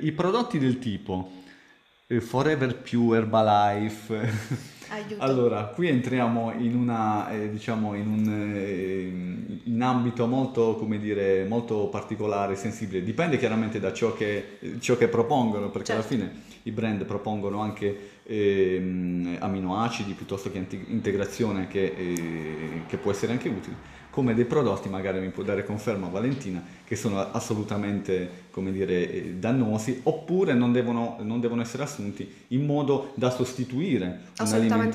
I prodotti del tipo eh, Forever Pure, Herbalife. Aiuto. Allora, qui entriamo in una, eh, diciamo, in un eh, in ambito molto, come dire, molto particolare, sensibile. Dipende chiaramente da ciò che, ciò che propongono, perché alla Certo. fine i brand propongono anche ehm, aminoacidi piuttosto che anti- integrazione che, eh, che può essere anche utile, come dei prodotti, magari mi può dare conferma Valentina, che sono assolutamente, come dire, eh, dannosi, oppure non devono, non devono essere assunti in modo da sostituire Assolutamente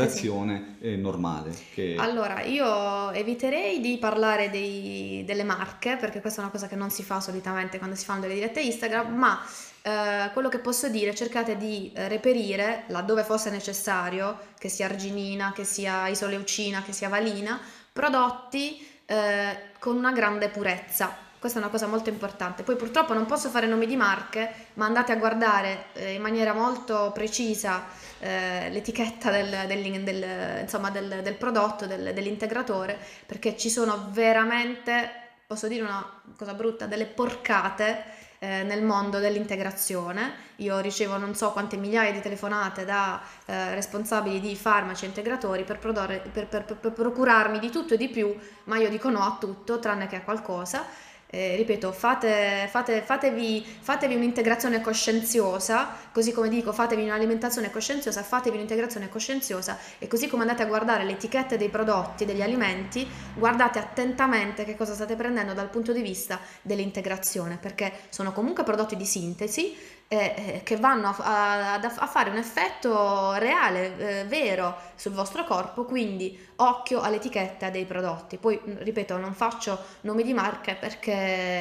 sì. un'alimentazione eh, normale. Che... Allora, io eviterei di parlare dei- delle marche, perché questa è una cosa che non si fa solitamente quando si fanno delle dirette Instagram, ma eh, quello che posso dire, cercate di eh, reperire, laddove fosse necessario, che sia arginina, che sia isoleucina, che sia valina, prodotti eh, con una grande purezza. Questa è una cosa molto importante. Poi purtroppo non posso fare nomi di marche, ma andate a guardare eh, in maniera molto precisa eh, l'etichetta del, del- del- insomma, del- prodotto, del- dell'integratore, perché ci sono veramente, posso dire una cosa brutta, delle porcate eh, nel mondo dell'integrazione. Io ricevo non so quante migliaia di telefonate da eh, responsabili di farmaci integratori per, per- per- per- per procurarmi di tutto e di più, ma io dico no a tutto, tranne che a qualcosa. Eh, ripeto, fate, fate- fatevi, fatevi un'integrazione coscienziosa, così come dico, fatevi un'alimentazione coscienziosa, fatevi un'integrazione coscienziosa e così come andate a guardare le etichette dei prodotti, degli alimenti, guardate attentamente che cosa state prendendo dal punto di vista dell'integrazione, perché sono comunque prodotti di sintesi eh, eh, che vanno a, a- a fare un effetto reale, eh, vero sul vostro corpo, quindi occhio all'etichetta dei prodotti. Poi, ripeto, non faccio nomi di marche perché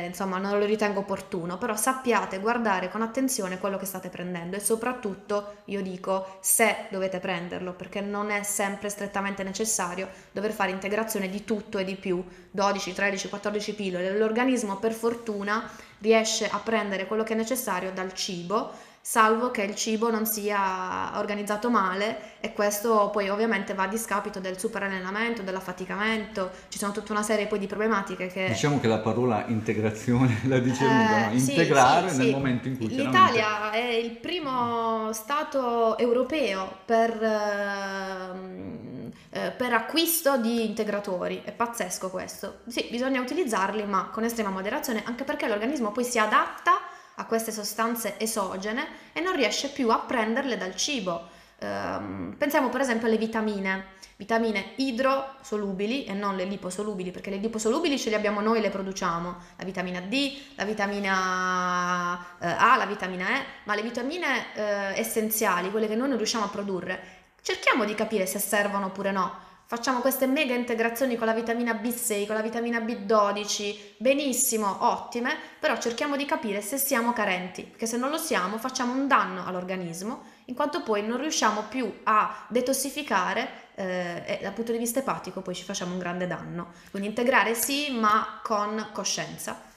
insomma non lo ritengo opportuno, però sappiate guardare con attenzione quello che state prendendo e soprattutto io dico se dovete prenderlo, perché non è sempre strettamente necessario dover fare integrazione di tutto e di più, 12, 13, 14 pillole. L'organismo per fortuna riesce a prendere quello che è necessario dal cibo, salvo che il cibo non sia organizzato male e questo poi ovviamente va a discapito del superallenamento, dell'affaticamento, ci sono tutta una serie poi di problematiche che... Diciamo che la parola integrazione la dice Eh, lunga, sì, Integrare sì, nel sì. momento in cui. L'Italia è il primo stato europeo per, ehm, eh, per acquisto di integratori, è pazzesco questo. Sì, bisogna utilizzarli, ma con estrema moderazione, anche perché l'organismo poi si adatta a queste sostanze esogene e non riesce più a prenderle dal cibo. Ehm, pensiamo per esempio alle vitamine, vitamine idrosolubili e non le liposolubili, perché le liposolubili ce le abbiamo noi le produciamo, la vitamina D, la vitamina eh, A, la vitamina E, ma le vitamine eh, essenziali, quelle che noi non riusciamo a produrre, cerchiamo di capire se servono oppure no. Facciamo queste mega integrazioni con la vitamina B6, con la vitamina B12, benissimo, ottime, però cerchiamo di capire se siamo carenti, perché se non lo siamo facciamo un danno all'organismo, in quanto poi non riusciamo più a detossificare eh, e dal punto di vista epatico poi ci facciamo un grande danno. Quindi integrare sì, ma con coscienza.